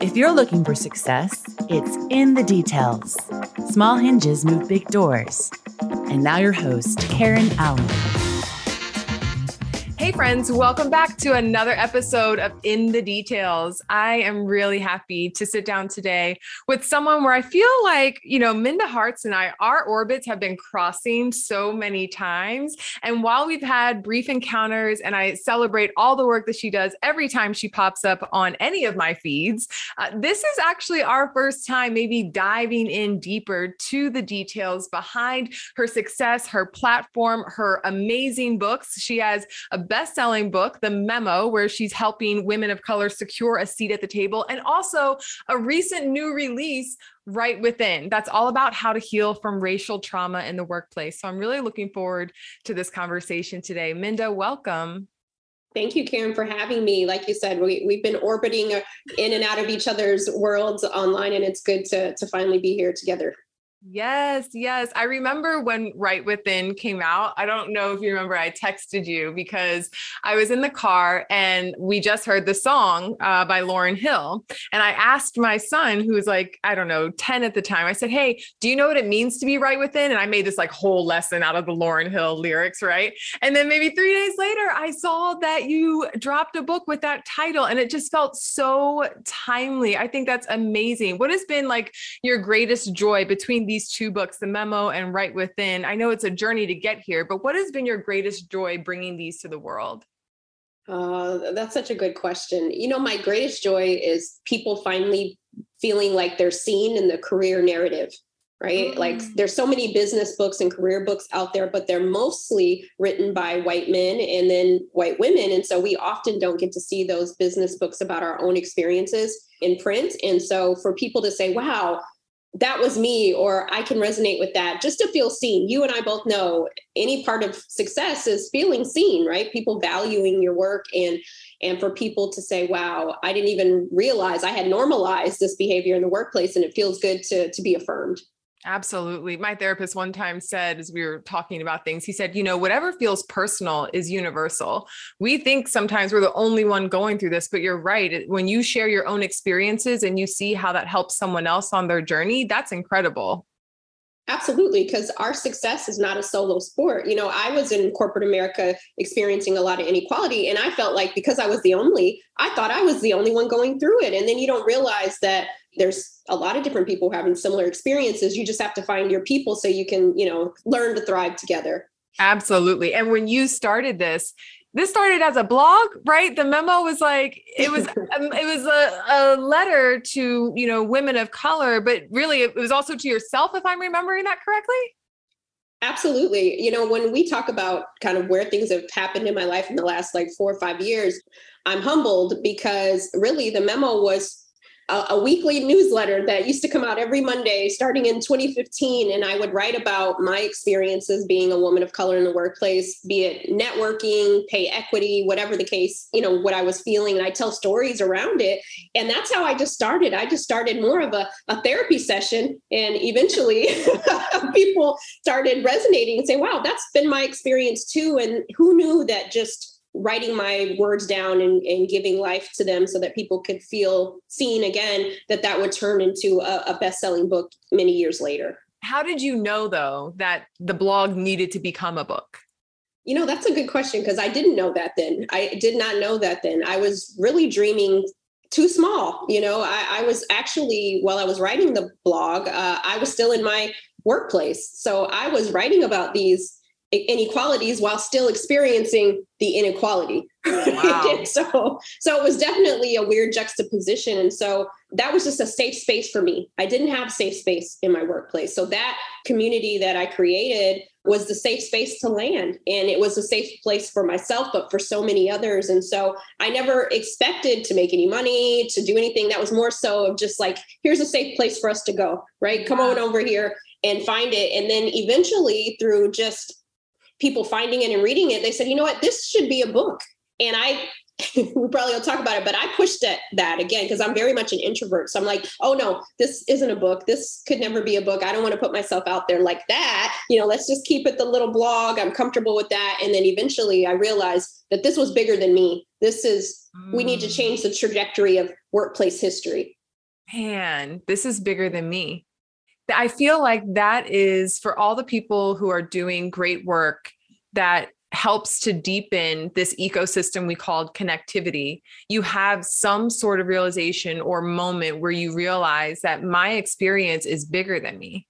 If you're looking for success, it's in the details. Small hinges move big doors. And now, your host, Karen Allen. Hey, friends, welcome back to another episode of In the Details. I am really happy to sit down today with someone where I feel like, you know, Minda Harts and I, our orbits have been crossing so many times. And while we've had brief encounters and I celebrate all the work that she does every time she pops up on any of my feeds, uh, this is actually our first time maybe diving in deeper to the details behind her success, her platform, her amazing books. She has a best best-selling book, The Memo, where she's helping women of color secure a seat at the table, and also a recent new release, Right Within. That's all about how to heal from racial trauma in the workplace. So I'm really looking forward to this conversation today. Minda, welcome. Thank you, Karen, for having me. Like you said, we, we've been orbiting uh, in and out of each other's worlds online, and it's good to, to finally be here together. Yes, yes. I remember when Right Within came out. I don't know if you remember, I texted you because I was in the car and we just heard the song uh, by Lauryn Hill. And I asked my son, who was like, I don't know, 10 at the time, I said, Hey, do you know what it means to be right within? And I made this like whole lesson out of the Lauryn Hill lyrics, right? And then maybe three days later, I saw that you dropped a book with that title and it just felt so timely. I think that's amazing. What has been like your greatest joy between these two books, The Memo and Right Within. I know it's a journey to get here, but what has been your greatest joy bringing these to the world? Uh, that's such a good question. You know, my greatest joy is people finally feeling like they're seen in the career narrative right? Mm. Like there's so many business books and career books out there, but they're mostly written by white men and then white women. And so we often don't get to see those business books about our own experiences in print. And so for people to say, wow, that was me or i can resonate with that just to feel seen. You and i both know any part of success is feeling seen right? People valuing your work and and for people to say wow i didn't even realize i had normalized this behavior in the workplace and it feels good to to be affirmed Absolutely. My therapist one time said, as we were talking about things, he said, you know, whatever feels personal is universal. We think sometimes we're the only one going through this, but you're right. When you share your own experiences and you see how that helps someone else on their journey, that's incredible. Absolutely, because our success is not a solo sport. You know, I was in corporate America experiencing a lot of inequality, and I felt like because I was the only, I thought I was the only one going through it. And then you don't realize that there's a lot of different people having similar experiences. You just have to find your people so you can, you know, learn to thrive together. Absolutely. And when you started this, this started as a blog, right? The memo was like it was um, it was a, a letter to you know women of color, but really it was also to yourself, if I'm remembering that correctly. Absolutely. You know, when we talk about kind of where things have happened in my life in the last like four or five years, I'm humbled because really the memo was a, a, weekly newsletter that used to come out every Monday starting in 2015. And I would write about my experiences being a woman of color in the workplace, be it networking, pay equity, whatever the case, you know, what I was feeling. And I tell stories around it. And that's how I just started. I just started more of a, a therapy session. And eventually people started resonating and saying, wow, that's been my experience too. And who knew that just writing my words down and, and giving life to them so that people could feel seen again that that would turn into a, a best-selling book many years later. How did you know though that the blog needed to become a book? You know that's a good question because i didn't know that then. I did not know that then. I was really dreaming too small you know? I, I was actually while i was writing the blog uh, i was still in my workplace. So i was writing about these inequalities while still experiencing the inequality. Wow. so so it was definitely a weird juxtaposition and so that was just a safe space for me. I didn't have safe space in my workplace. So that community that I created was the safe space to land and it was a safe place for myself but for so many others and so I never expected to make any money, to do anything that was more so of just like here's a safe place for us to go, right? Come on over here and find it and then eventually through just people finding it and reading it, they said, you know what, this should be a book. And I, we probably will talk about it, but I pushed that, that again because I'm very much an introvert. So I'm like, oh no, this isn't a book. This could never be a book. I don't want to put myself out there like that. You know, let's just keep it the little blog. I'm comfortable with that. And then eventually I realized that this was bigger than me. This is, mm. we need to change the trajectory of workplace history. man, this is bigger than me. I feel like that is for all the people who are doing great work that helps to deepen this ecosystem we called connectivity. You have some sort of realization or moment where you realize that my experience is bigger than me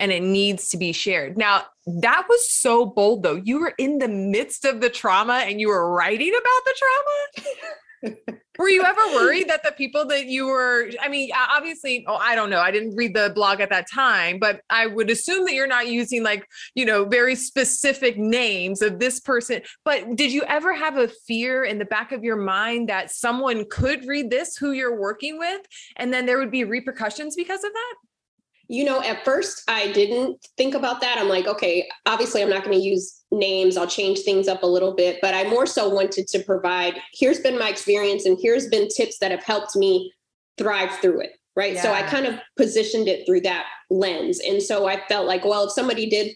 and it needs to be shared. Now, that was so bold though. You were in the midst of the trauma and you were writing about the trauma. were you ever worried that the people that you were I mean, obviously, oh, I don't know. I didn't read the blog at that time, but I would assume that you're not using like, you know, very specific names of this person. But did you ever have a fear in the back of your mind that someone could read this who you're working with and then there would be repercussions because of that? You know, at first I didn't think about that. I'm like, okay, obviously I'm not going to use names. I'll change things up a little bit, but I more so wanted to provide here's been my experience and here's been tips that have helped me thrive through it. Right. Yeah. So I kind of positioned it through that lens. And so I felt like, well, if somebody did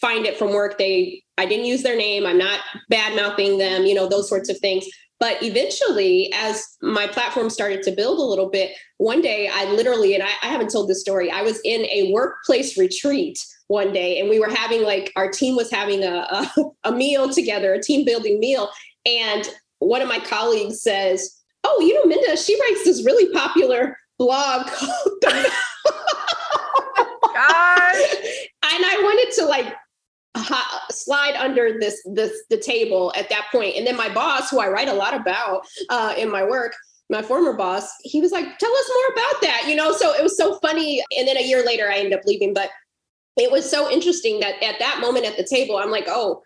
find it from work, they, I didn't use their name. I'm not bad mouthing them, you know, those sorts of things. But eventually, as my platform started to build a little bit, one day I literally, and I, I, haven't told this story, I was in a workplace retreat one day and we were having like our team was having a, a, a meal together, a team building meal. And one of my colleagues says, Oh, you know, Minda, she writes this really popular blog called The and I wanted to like slide under this this the table at that point and then my boss who i write a lot about uh, in my work my former boss he was like tell us more about that you know so it was so funny and then a year later i ended up leaving but it was so interesting that at that moment at the table i'm like oh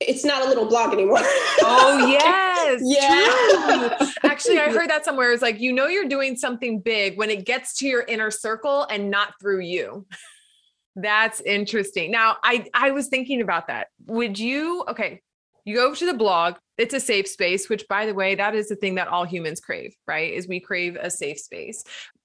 it's not a little blog anymore. oh yes. yeah. Actually, I heard that somewhere. It's like you know you're doing something big when it gets to your inner circle and not through you. That's interesting. Now, I I was thinking about that. Would you okay, you go to the blog, it's a safe space, which by the way, that is the thing that all humans crave, right? Is we crave a safe space.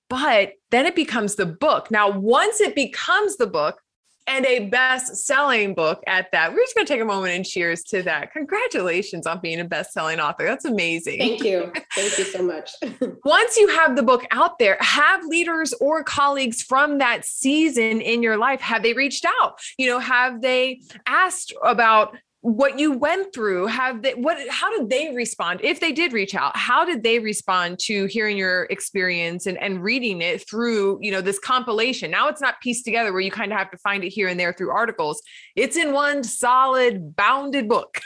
But then it becomes the book. Now, once it becomes the book, and a best selling book at that. We're just going to take a moment and cheers to that. Congratulations on being a best selling author. That's amazing. Thank you. Thank you so much. Once you have the book out there, have leaders or colleagues from that season in your life, have they reached out? You know, have they asked about what you went through have they what how did they respond if they did reach out how did they respond to hearing your experience and, and reading it through you know this compilation now it's not pieced together where you kind of have to find it here and there through articles it's in one solid bounded book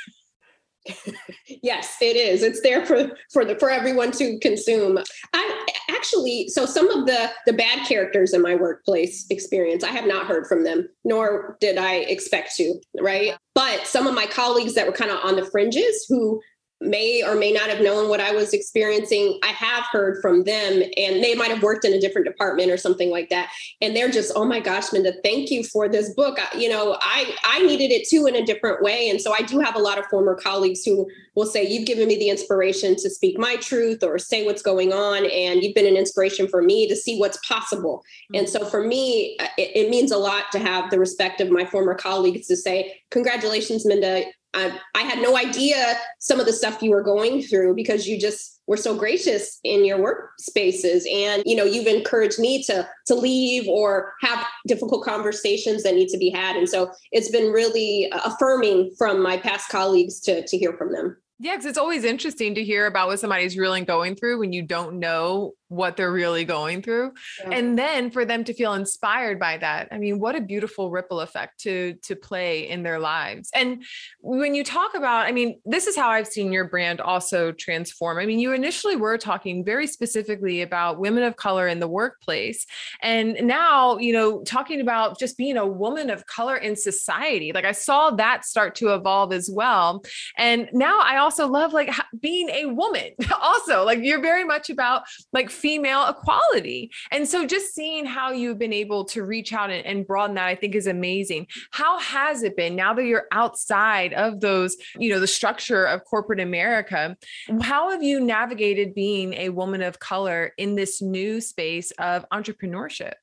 yes, it is. It's there for for the for everyone to consume. I actually so some of the the bad characters in my workplace experience, I have not heard from them, nor did I expect to, right? But some of my colleagues that were kind of on the fringes who may or may not have known what I was experiencing. I have heard from them, and they might have worked in a different department or something like that. And they're just, oh my gosh, Minda, thank you for this book. I, you know, I I needed it too in a different way. And so I do have a lot of former colleagues who will say, you've given me the inspiration to speak my truth or say what's going on, and you've been an inspiration for me to see what's possible. Mm-hmm. And so for me, it, it means a lot to have the respect of my former colleagues to say, congratulations, Minda I, I had no idea some of the stuff you were going through because you just were so gracious in your workspaces. And you know you've encouraged me to to leave or have difficult conversations that need to be had. And so it's been really uh, affirming from my past colleagues to to hear from them. Yeah, because it's always interesting to hear about what somebody's really going through when you don't know what they're really going through yeah. and then for them to feel inspired by that i mean what a beautiful ripple effect to to play in their lives. And when you talk about i mean this is how i've seen your brand also transform. I mean you initially were talking very specifically about women of color in the workplace and now you know talking about just being a woman of color in society like i saw that start to evolve as well. And now i also love like being a woman also like you're very much about like female equality. And so just seeing how you've been able to reach out and, and broaden that, I think is amazing. How has it been now that you're outside of those, you know, the structure of corporate America? How have you navigated being a woman of color in this new space of entrepreneurship?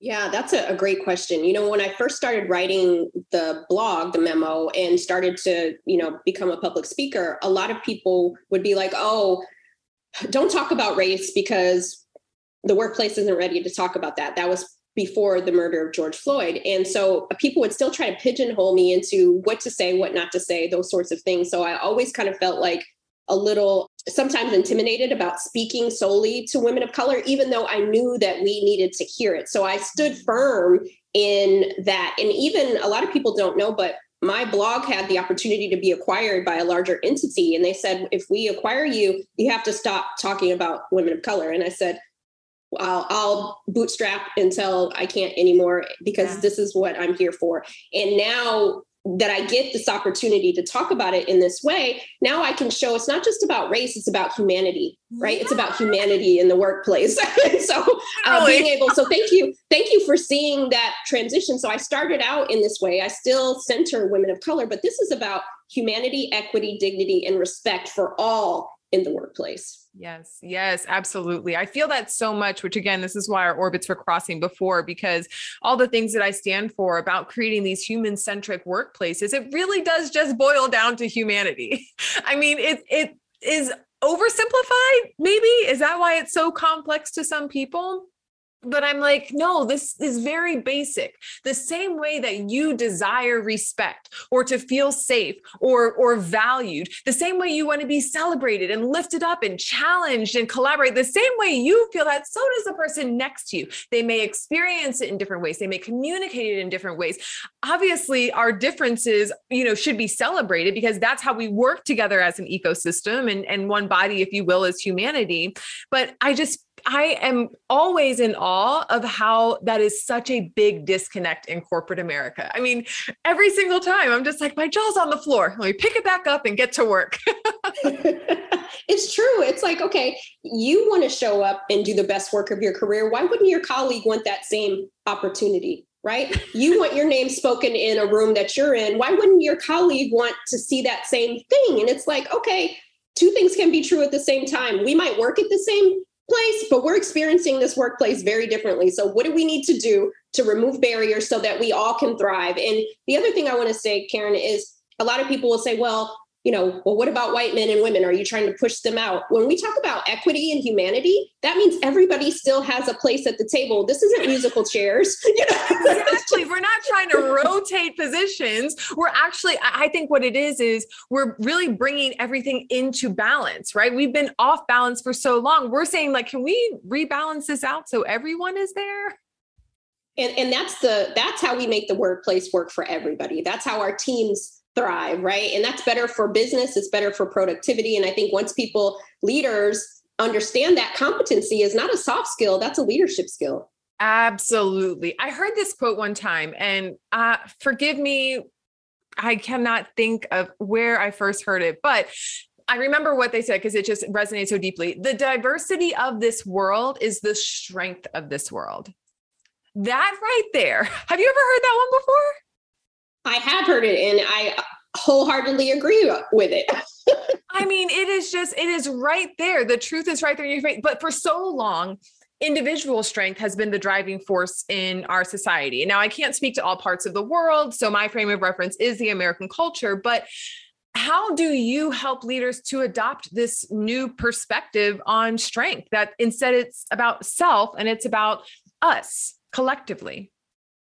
Yeah, that's a, a, great question. You know, when I first started writing the blog, the memo, and started to, you know, become a public speaker, a lot of people would be like, oh, don't talk about race because the workplace isn't ready to talk about that. That was before the murder of George Floyd. And so uh, people would still try to pigeonhole me into what to say, what not to say, those sorts of things. So I always kind of felt like a little sometimes intimidated about speaking solely to women of color, even though I knew that we needed to hear it. So I stood firm in that. And even a lot of people don't know, but my blog had the opportunity to be acquired by a larger entity. And they said, if we acquire you, you have to stop talking about women of color. And I said, I'll, I'll bootstrap until I can't anymore because yeah. this is what I'm here for. And now that I get this opportunity to talk about it in this way, now I can show it's not just about race, it's about humanity, right? Yeah. It's about humanity in the workplace. so uh, being able, so thank you. Thank you for seeing that transition. So I started out in this way. I still center women of color, but this is about humanity, equity, dignity, and respect for all in the workplace. Yes, yes, absolutely. I feel that so much, which again, this is why our orbits were crossing before, because all the things that I stand for about creating these human centric workplaces, it really does just boil down to humanity. I mean, it, it is oversimplified, maybe. Is that why it's so complex to some people? But I'm like, no, this is very basic. The same way that you desire respect or to feel safe or, or valued, the same way you want to be celebrated and lifted up and challenged and collaborate, the same way you feel that, so does the person next to you. They may experience it in different ways. They may communicate it in different ways. Obviously, our differences, you know, should be celebrated because that's how we work together as an ecosystem and, and one body, if you will, as humanity. But I just I am always in awe of how that is such a big disconnect in corporate America. I mean, every single time I'm just like, my jaw's on the floor. Let me pick it back up and get to work. it's true. It's like, okay, you want to show up and do the best work of your career. Why wouldn't your colleague want that same opportunity? Right? You want your name spoken in a room that you're in. Why wouldn't your colleague want to see that same thing? And it's like, okay, two things can be true at the same time. We might work at the same place, but we're experiencing this workplace very differently. So, what do we need to do to remove barriers so that we all can thrive? And the other thing I want to say, Karen, is a lot of people will say, well, you know, well, what about white men and women? Are you trying to push them out? When we talk about equity and humanity, that means everybody still has a place at the table. This isn't musical chairs. You know? exactly. We're not trying to rotate positions. We're actually, I think what it is, is we're really bringing everything into balance, right? We've been off balance for so long. We're saying, like, can we rebalance this out so everyone is there? And, and that's the that's how we make the workplace work for everybody. That's how our teams thrive, right? And that's better for business, it's better for productivity. And I think once people, leaders, understand that competency is not a soft skill, that's a leadership skill. Absolutely. I heard this quote one time, and uh, forgive me, I cannot think of where I first heard it, but I remember what they said because it just resonates so deeply. The diversity of this world is the strength of this world. That right there. Have you ever heard that one before? I have heard it and I wholeheartedly agree with it. I mean, it is just, it is right there. The truth is right there in your face. But for so long, individual strength has been the driving force in our society. Now, I can't speak to all parts of the world. So my frame of reference is the American culture. But how do you help leaders to adopt this new perspective on strength that instead it's about self and it's about us collectively?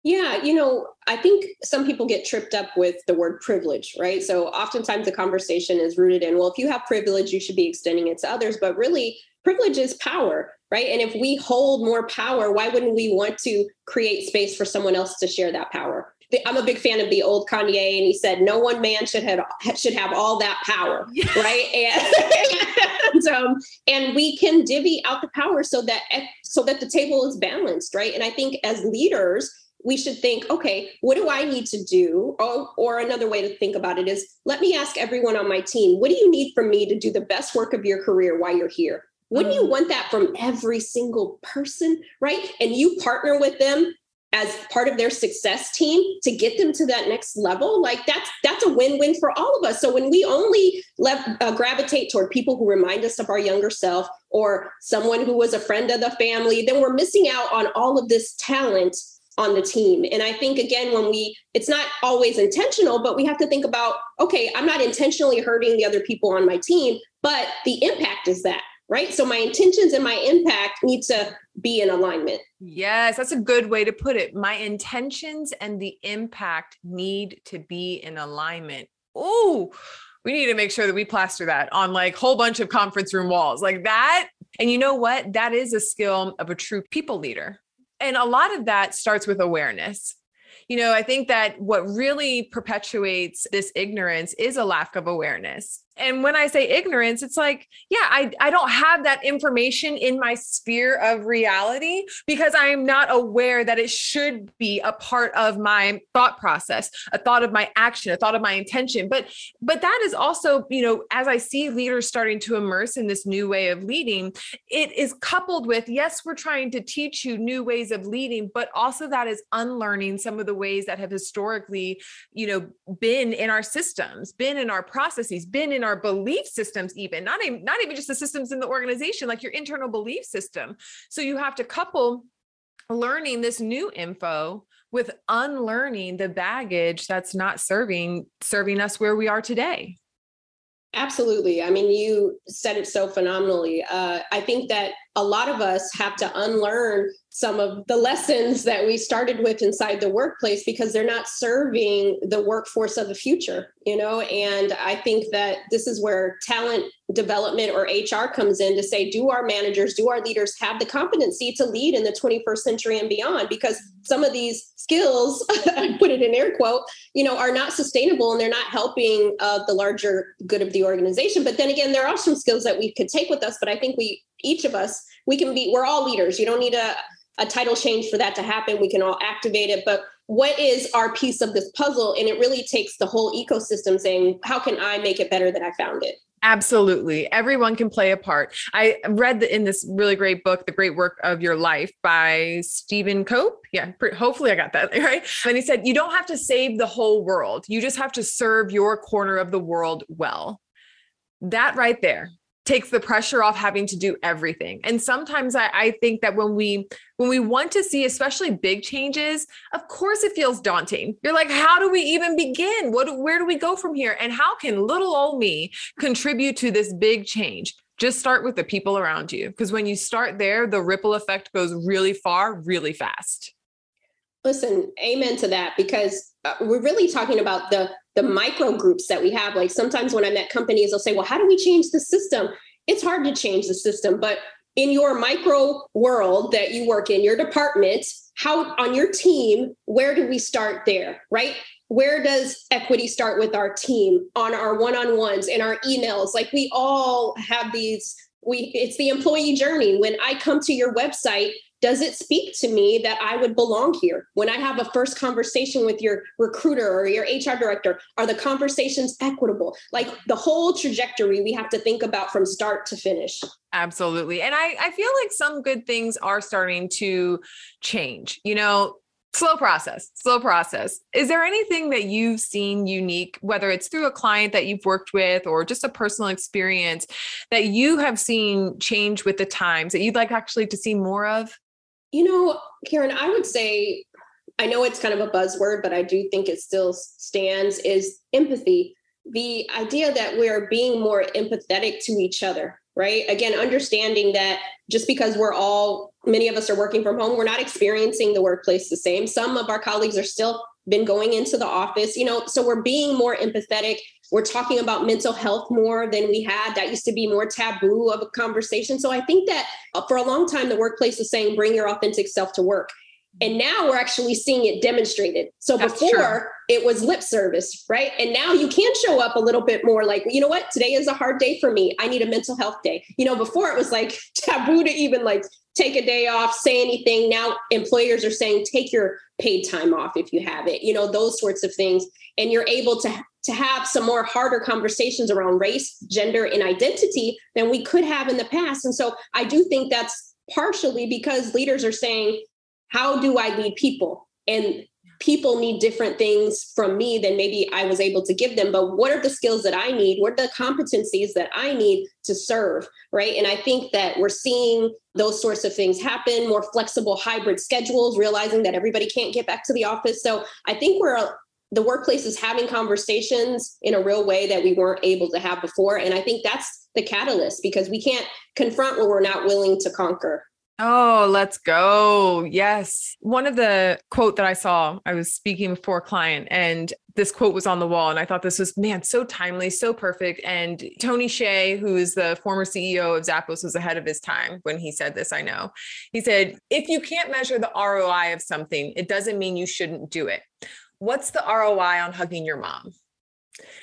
Yeah, you know, I think some people get tripped up with the word privilege, right? So oftentimes the conversation is rooted in, well, if you have privilege, you should be extending it to others. But really, privilege is power, right? And if we hold more power, why wouldn't we want to create space for someone else to share that power? I'm a big fan of the old Kanye, and he said, "No one man should have should have all that power, yes. right?" And and, um, and we can divvy out the power so that so that the table is balanced, right? And I think as leaders, we should think, okay, what do I need to do? Or, or another way to think about it is let me ask everyone on my team, what do you need from me to do the best work of your career while you're here? Wouldn't you mm. want that from every single person, right? And you partner with them as part of their success team to get them to that next level like that's that's a win-win for all of us so when we only let, uh, gravitate toward people who remind us of our younger self or someone who was a friend of the family then we're missing out on all of this talent on the team. And I think again, when we, it's not always intentional, but we have to think about, okay, I'm not intentionally hurting the other people on my team, but the impact is that, right? So my intentions and my impact need to be in alignment. Yes, that's a good way to put it. My intentions and the impact need to be in alignment. Oh, we need to make sure that we plaster that on like whole bunch of conference room walls like that. And you know what? That is a skill of a true people leader. And a lot of that starts with awareness. You know, I think that what really perpetuates this ignorance is a lack of awareness and when I say ignorance, it's like, yeah, I, I don't have that information in my sphere of reality because I am not aware that it should be a part of my thought process, a thought of my action, a thought of my intention. But but that is also, you know, as I see leaders starting to immerse in this new way of leading, it is coupled with, yes, we're trying to teach you new ways of leading, but also that is unlearning some of the ways that have historically, you know, been in our systems, been in our processes, been in our belief systems even not even not even just the systems in the organization like your internal belief system. So you have to couple learning this new info with unlearning the baggage that's not serving serving us where we are today. Absolutely. I mean you said it so phenomenally. Uh, i think that a lot of us have to unlearn some of the lessons that we started with inside the workplace because they're not serving the workforce of the future you know? And i think that this is where talent development or hr comes in to say do our managers do our leaders have the competency to lead in the 21st century and beyond? Because some of these skills i put it in air quote you know are not sustainable and they're not helping uh, the larger good of the organization. But then again there are some skills that we could take with us but i think we each of us we can be we're all leaders you don't need a, a title change for that to happen we can all activate it but what is our piece of this puzzle and it really takes the whole ecosystem saying how can i make it better than i found it Absolutely. Everyone can play a part. I read the, in this really great book, The Great Work of Your Life by Stephen Cope. Yeah, hopefully I got that right. And he said, You don't have to save the whole world. You just have to serve your corner of the world well. That right there takes the pressure off having to do everything. And sometimes I, I, think that when we when we want to see especially big changes of course it feels daunting. You're like how do we even begin? What where do we go from here? And how can little old me contribute to this big change? Just start with the people around you because when you start there the ripple effect goes really far really fast listen amen to that because uh, we're really talking about the the micro groups that we have. Like sometimes when I'm at companies, they'll say, well, how do we change the system? It's hard to change the system, but in your micro world that you work in, your department, how on your team, where do we start there, right? Where does equity start with our team on our one-on-ones and our emails? Like we all have these we it's the employee journey. When I come to your website, does it speak to me that I would belong here? When I have a first conversation with your recruiter or your HR director, are the conversations equitable? Like the whole trajectory we have to think about from start to finish. Absolutely. And I, I feel like some good things are starting to change. You know, slow process slow process is there anything that you've seen unique whether it's through a client that you've worked with or just a personal experience that you have seen change with the times that you'd like actually to see more of you know, Karen, I would say, I know it's kind of a buzzword, but I do think it still stands is empathy. The idea that we're being more empathetic to each other, right? Again, understanding that just because we're all, many of us are working from home, we're not experiencing the workplace the same. Some of our colleagues are still been going into the office, you know, so we're being more empathetic. We're talking about mental health more than we had. That used to be more taboo of a conversation. So I think that uh, for a long time, the workplace was saying, bring your authentic self to work. And now we're actually seeing it demonstrated. So That's before true. it was lip service, right? And now you can show up a little bit more like, you know what? Today is a hard day for me. I need a mental health day. You know, before it was like taboo to even like take a day off, say anything. Now employers are saying take your paid time off if you have it. You know, those sorts of things. And you're able to to have some more harder conversations around race, gender, and identity than we could have in the past. And so I do think that's partially because leaders are saying, how do I lead people? And people need different things from me than maybe I was able to give them. But what are the skills that I need? What are the competencies that I need to serve? Right. And I think that we're seeing those sorts of things happen, more flexible hybrid schedules, realizing that everybody can't get back to the office. So I think we're the workplace is having conversations in a real way that we weren't able to have before. And I think that's the catalyst because we can't confront what we're not willing to conquer. Oh, let's go. Yes. One of the quote that I saw, I was speaking before a client and this quote was on the wall and I thought this was man so timely, so perfect and Tony Hsieh, who is the former CEO of Zappos was ahead of his time when he said this, I know. He said, "If you can't measure the ROI of something, it doesn't mean you shouldn't do it." What's the ROI on hugging your mom?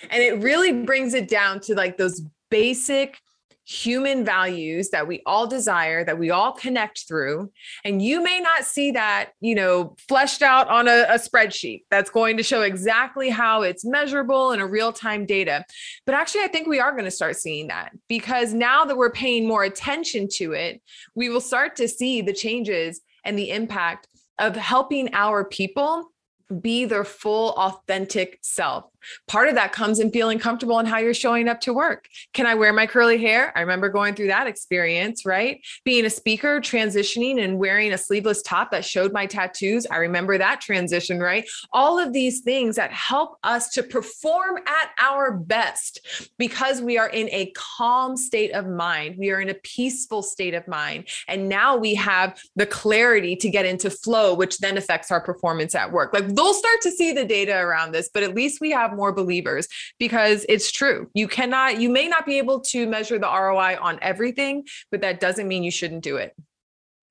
And it really brings it down to like those basic human values that we all desire that we all connect through and you may not see that you know fleshed out on a, a spreadsheet that's going to show exactly how it's measurable in a real-time data but actually i think we are going to start seeing that because now that we're paying more attention to it we will start to see the changes and the impact of helping our people be their full authentic self Part of that comes in feeling comfortable in how you're showing up to work. Can I wear my curly hair? I remember going through that experience, right? Being a speaker, transitioning and wearing a sleeveless top that showed my tattoos. I remember that transition, right? All of these things that help us to perform at our best because we are in a calm state of mind. We are in a peaceful state of mind. And now we have the clarity to get into flow, which then affects our performance at work. Like they'll start to see the data around this, but at least we have have more believers because it's true. You cannot, you may not be able to measure the ROI on everything, but that doesn't mean you shouldn't do it.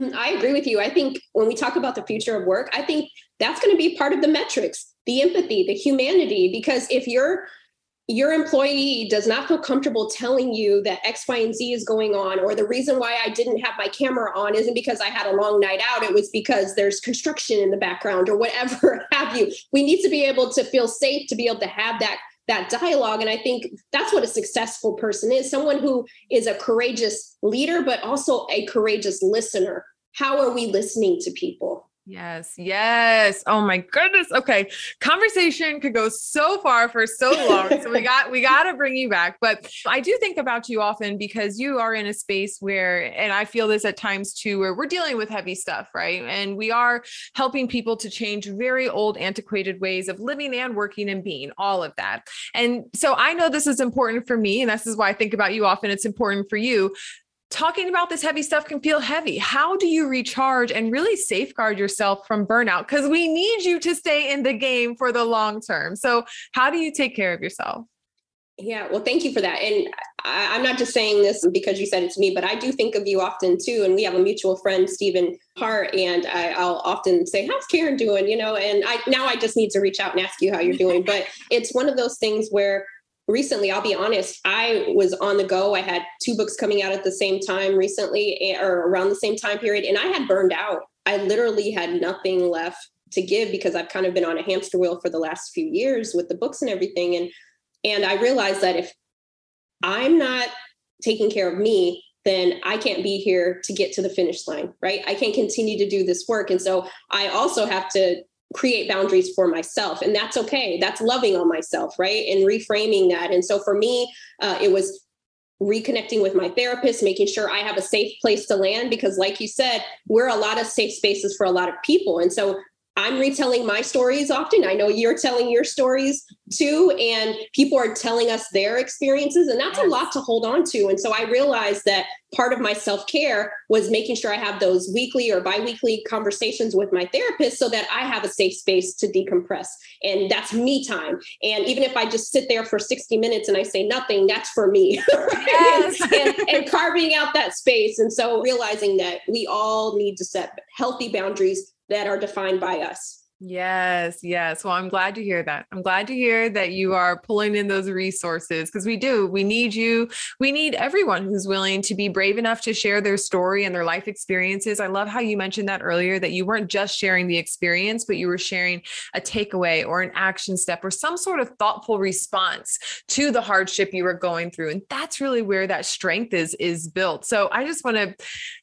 Mm, I agree with you. I think when we talk about the future of work, I think that's going to be part of the metrics, the empathy, the humanity. Because if you're your employee does not feel comfortable telling you that X, Y, and Z is going on, or the reason why I didn't have my camera on isn't because I had a long night out, it was because there's construction in the background or whatever have you. We need to be able to feel safe to be able to have that that dialogue. And i think that's what a successful person is someone who is a courageous leader but also a courageous listener. How are we listening to people Yes, yes. Oh my goodness. Okay. Conversation could go so far for so long. so we got we got to bring you back. But I do think about you often because you are in a space where and I feel this at times too where we're dealing with heavy stuff, right? And we are helping people to change very old antiquated ways of living and working and being, all of that. And so I know this is important for me and this is why I think about you often. It's important for you talking about this heavy stuff can feel heavy. How do you recharge and really safeguard yourself from burnout? Because we need you to stay in the game for the long term. So, how do you take care of yourself? Yeah, well, thank you for that. And I, am not just saying this because you said it to me, but I do think of you often too. And we have a mutual friend, Stephen Hart, and I, will often say, "How's Karen doing?" You know, and I now I just need to reach out and ask you how you're doing. but it's one of those things where recently i'll be honest i was on the go. I had two books coming out at the same time recently eh, or around the same time period and i had burned out. I literally had nothing left to give because i've kind of been on a hamster wheel for the last few years with the books and everything and and i realized that if i'm not taking care of me then i can't be here to get to the finish line right? I can't continue to do this work and so i also have to create boundaries for myself and that's okay. That's loving on myself right? And reframing that. And so for me uh, it was reconnecting with my therapist making sure i have a safe place to land because like you said we're a lot of safe spaces for a lot of people. And so I'm retelling my stories often. I know you're telling your stories too, and people are telling us their experiences, and that's yes. a lot to hold on to. And so I realized that part of my self care was making sure I have those weekly or bi weekly conversations with my therapist so that I have a safe space to decompress. And that's me time. And even if I just sit there for 60 minutes and I say nothing, that's for me. Yes. and, and carving out that space. And so realizing that we all need to set healthy boundaries that are defined by us. Yes, yes. Well, I'm glad to hear that. I'm glad to hear that you are pulling in those resources because we do. We need you. We need everyone who's willing to be brave enough to share their story and their life experiences. I love how you mentioned that earlier that you weren't just sharing the experience, but you were sharing a takeaway or an action step or some sort of thoughtful response to the hardship you were going through. And that's really where that strength is is built. So I just want to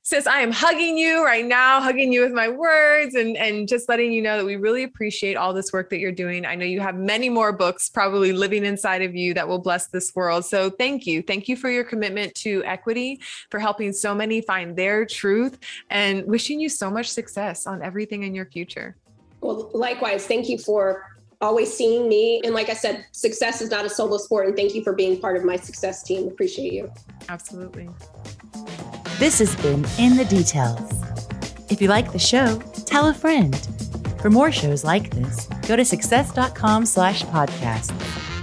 sis, I am hugging you right now, hugging you with my words and and just letting you know that we really really appreciate all this work that you're doing. I know you have many more books probably living inside of you that will bless this world. So thank you. Thank you for your commitment to equity, for helping so many find their truth, and wishing you so much success on everything in your future. Well, likewise, thank you for always seeing me. And like I said, success is not a solo sport. And thank you for being part of my success team. Appreciate you. Absolutely. This has been In the Details. If you like the show, tell a friend for more shows like this, go to success.com slash podcast.